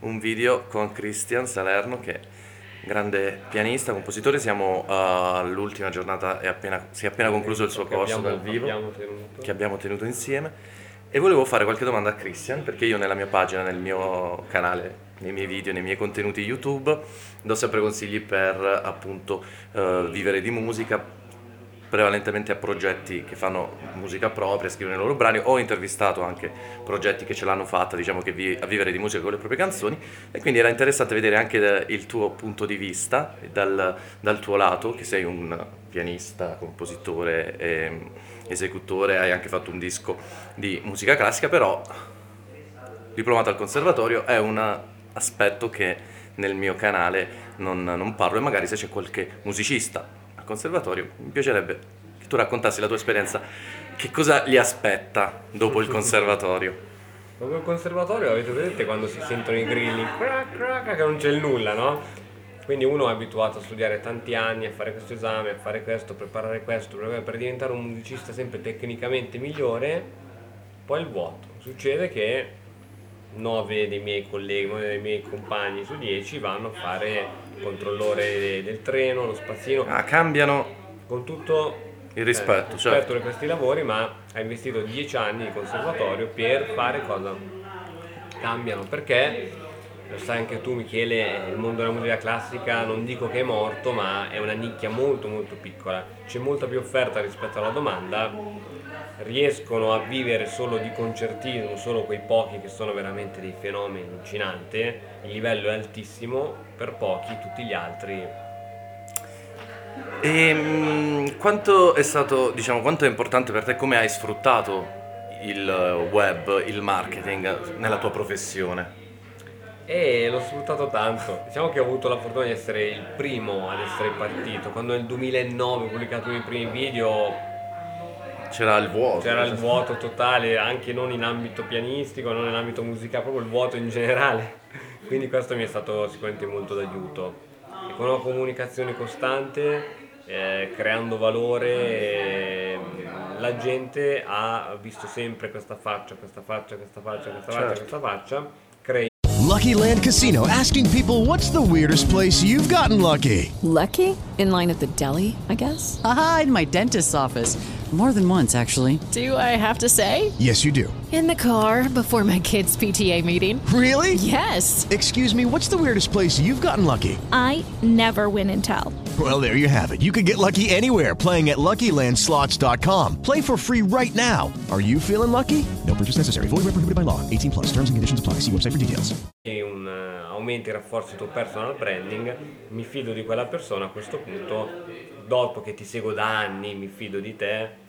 un video con Christian Salerno che è grande pianista, compositore, siamo uh, all'ultima giornata, è appena, si è appena concluso il suo corso abbiamo- dal vivo abbiamo che abbiamo tenuto insieme. E volevo fare qualche domanda a Christian perché io nella mia pagina, nel mio canale, nei miei video, nei miei contenuti YouTube do sempre consigli per appunto eh, vivere di musica prevalentemente a progetti che fanno musica propria, scrivono i loro brani. Ho intervistato anche progetti che ce l'hanno fatta, diciamo che vi- a vivere di musica con le proprie canzoni e quindi era interessante vedere anche eh, il tuo punto di vista dal, dal tuo lato, che sei un pianista, compositore, e, esecutore, hai anche fatto un disco di musica classica, però diplomato al conservatorio è un aspetto che nel mio canale non, non parlo e magari se c'è qualche musicista conservatorio mi piacerebbe che tu raccontassi la tua esperienza, che cosa gli aspetta dopo il conservatorio. Dopo il conservatorio avete presente quando si sentono i grilli, crac, crac, che non c'è il nulla, no? Quindi uno è abituato a studiare tanti anni, a fare questo esame, a fare questo, a preparare questo, per diventare un musicista sempre tecnicamente migliore, poi il vuoto. Succede che 9 dei miei colleghi, 9 dei miei compagni su 10 vanno a fare il controllore del treno, lo spazzino, Ah, cambiano con tutto il rispetto, eh, certo. di questi lavori, ma ha investito 10 anni di conservatorio per fare cosa? Cambiano perché, lo sai anche tu Michele, il mondo della musica classica non dico che è morto, ma è una nicchia molto molto piccola. C'è molta più offerta rispetto alla domanda, riescono a vivere solo di concertismo, solo quei pochi che sono veramente dei fenomeni allucinanti, il livello è altissimo, per pochi tutti gli altri E mm, quanto è stato, diciamo, quanto è importante per te, come hai sfruttato il web, il marketing nella tua professione? E l'ho sfruttato tanto. Diciamo che ho avuto la fortuna di essere il primo ad essere partito. Quando nel 2009 ho pubblicato i miei primi video C'era il vuoto. c'era il vuoto totale, anche non in ambito pianistico, non in ambito musicale, proprio il vuoto in generale. Quindi questo mi è stato sicuramente molto d'aiuto. E con una comunicazione costante, eh, creando valore, eh, la gente ha visto sempre questa faccia, questa faccia, questa faccia, questa faccia, Certo. questa faccia. Crei Lucky Land Casino asking people what's the weirdest place you've gotten lucky? Lucky? In line at the deli, I guess? Aha, in my dentist's office. More than once, actually. Do I have to say? Yes, you do. In the car before my kids' PTA meeting. Really? Yes. Excuse me, what's the weirdest place you've gotten lucky? I never win and tell. Well, there you have it. You can get lucky anywhere playing at LuckyLandSlots.com. Play for free right now. Are you feeling lucky? No purchase necessary. Void where prohibited by law. 18 plus. Terms and conditions apply. See website for details. e un, eh, aumenti e rafforzi il tuo personal branding, mi fido di quella persona a questo punto, dopo che ti seguo da anni, mi fido di te,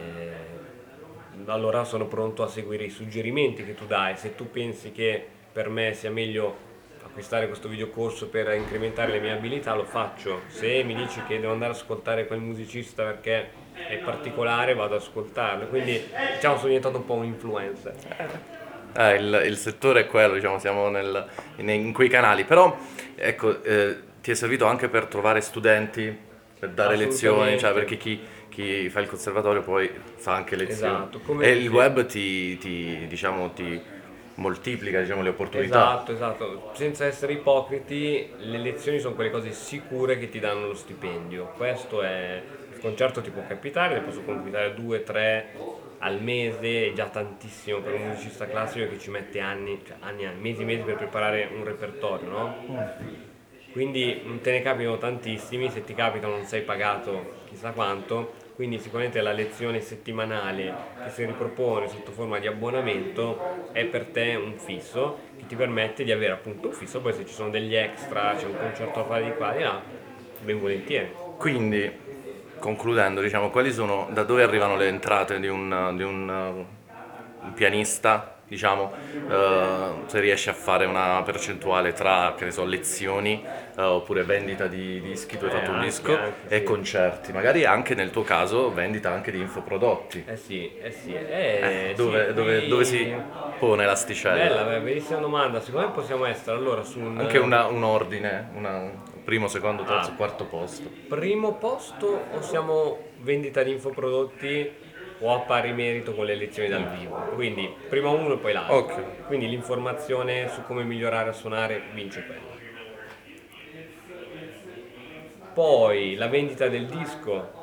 eh, allora sono pronto a seguire i suggerimenti che tu dai. Se tu pensi che per me sia meglio acquistare questo videocorso per incrementare le mie abilità, lo faccio. Se mi dici che devo andare ad ascoltare quel musicista perché è particolare, vado ad ascoltarlo. Quindi diciamo sono diventato un po' un influencer. Eh, il, il settore è quello, diciamo, siamo nel- in, in quei canali, però ecco, eh, ti è servito anche per trovare studenti, per dare lezioni, cioè perché chi, chi fa il conservatorio poi fa anche lezioni. Esatto, e il web ti, ti, diciamo, ti moltiplica diciamo, le opportunità. Esatto, esatto. Senza essere ipocriti, le lezioni sono quelle cose sicure che ti danno lo stipendio. Questo è il concerto ti può capitare, ne posso capitare due, tre, al mese è già tantissimo per un musicista classico che ci mette anni, cioè anni, anni, mesi, mesi per preparare un repertorio, no? Quindi te ne capitano tantissimi, se ti capitano non sei pagato chissà quanto, quindi sicuramente la lezione settimanale che si ripropone sotto forma di abbonamento è per te un fisso che ti permette di avere appunto un fisso, poi se ci sono degli extra, c'è un concerto a fare di qua e di là, ben volentieri. Quindi, concludendo, diciamo, quali sono, da dove arrivano le entrate di un, di un, uh, un pianista? Diciamo, uh, se riesce a fare una percentuale tra, che ne so, lezioni uh, oppure vendita di dischi, tu hai Eh, fatto un anche, disco, anche, e sì. concerti, magari anche nel tuo caso vendita anche di infoprodotti. Eh sì, eh sì. Eh, Eh, dove, sì, dove- dove si pone l'asticella? Bella, bellissima domanda. Secondo me possiamo essere allora su un Anche una- un ordine, una- primo, secondo, terzo, Ah. quarto posto. primo posto o siamo vendita di infoprodotti o a pari merito con le lezioni dal vivo. Quindi prima uno e poi l'altro. Ok. Quindi l'informazione su come migliorare a suonare vince quella. Poi la vendita del disco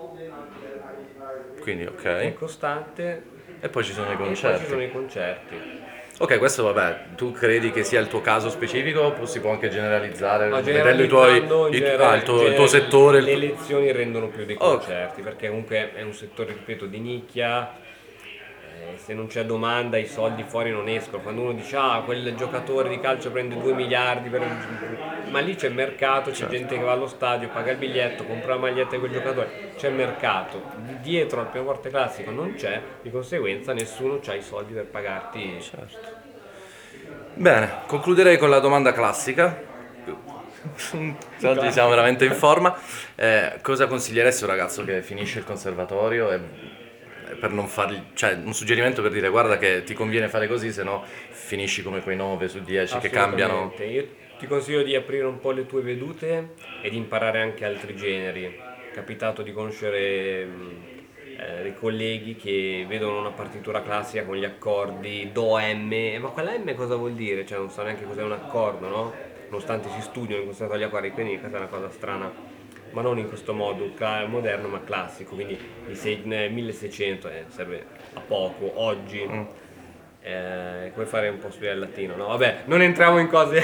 Quindi è ok. costante E poi ci sono i e poi ci concerti. sono i concerti. Ok, questo vabbè, tu credi che sia il tuo caso specifico o si può anche generalizzare Ma vedendo i tuoi, i- ah, il, tuo, il tuo settore? Le tuo- lezioni rendono più dei Ok. concerti, perché comunque è un settore, ripeto, di nicchia. Se non c'è domanda i soldi fuori non escono. Quando uno dice ah quel giocatore di calcio prende 2 miliardi per... Ma lì c'è mercato, c'è Certo. gente che va allo stadio, paga il biglietto, compra la maglietta di quel giocatore, c'è mercato. Dietro al pianoforte classico non c'è, di conseguenza nessuno ha i soldi per pagarti. Certo. Bene, concluderei con la domanda classica. Oggi siamo veramente in forma. Eh, cosa consiglieresti a un ragazzo che finisce il conservatorio e per non fargli, cioè un suggerimento per dire guarda che ti conviene fare così, se no finisci come quei 9 su 10 che cambiano. Io ti consiglio di aprire un po' le tue vedute e di imparare anche altri generi. È capitato di conoscere eh, dei colleghi che vedono una partitura classica con gli accordi Do M, ma quella M cosa vuol dire? Cioè non so neanche cos'è un accordo, no? Nonostante si studiano in conservatorio gli accordi, quindi questa è una cosa strana. Ma non in questo modo moderno ma classico, quindi sei- nel 1600 eh, serve a poco, oggi eh, come fare un po' studiare il latino, no? Vabbè, non entriamo in cose.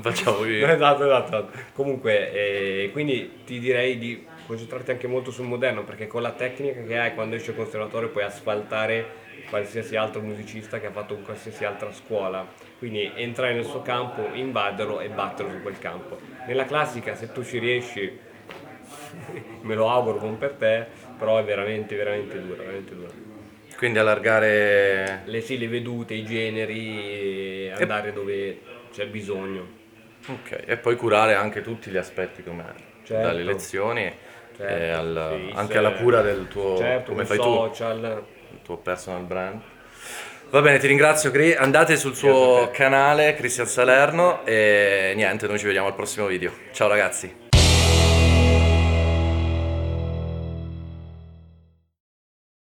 Facciamo io. esatto, esatto, esatto. Comunque, eh, quindi ti direi di concentrarti anche molto sul moderno, perché con la tecnica che hai quando esci al conservatorio puoi asfaltare qualsiasi altro musicista che ha fatto qualsiasi altra scuola. Quindi entrare nel suo campo, invaderlo e batterlo su quel campo. Nella classica, se tu ci riesci, me lo auguro con per te, però è veramente, veramente dura, veramente dura. Quindi allargare Le sì, le vedute, i generi, andare dove c'è bisogno. Ok, e poi curare anche tutti gli aspetti come Certo. dalle lezioni Certo, e al- sì, anche se- alla cura del tuo certo, come fai social. tu, il tuo personal brand. Va bene, ti ringrazio Cri, andate sul suo canale Cristian Salerno e niente, noi ci vediamo al prossimo video. Ciao ragazzi.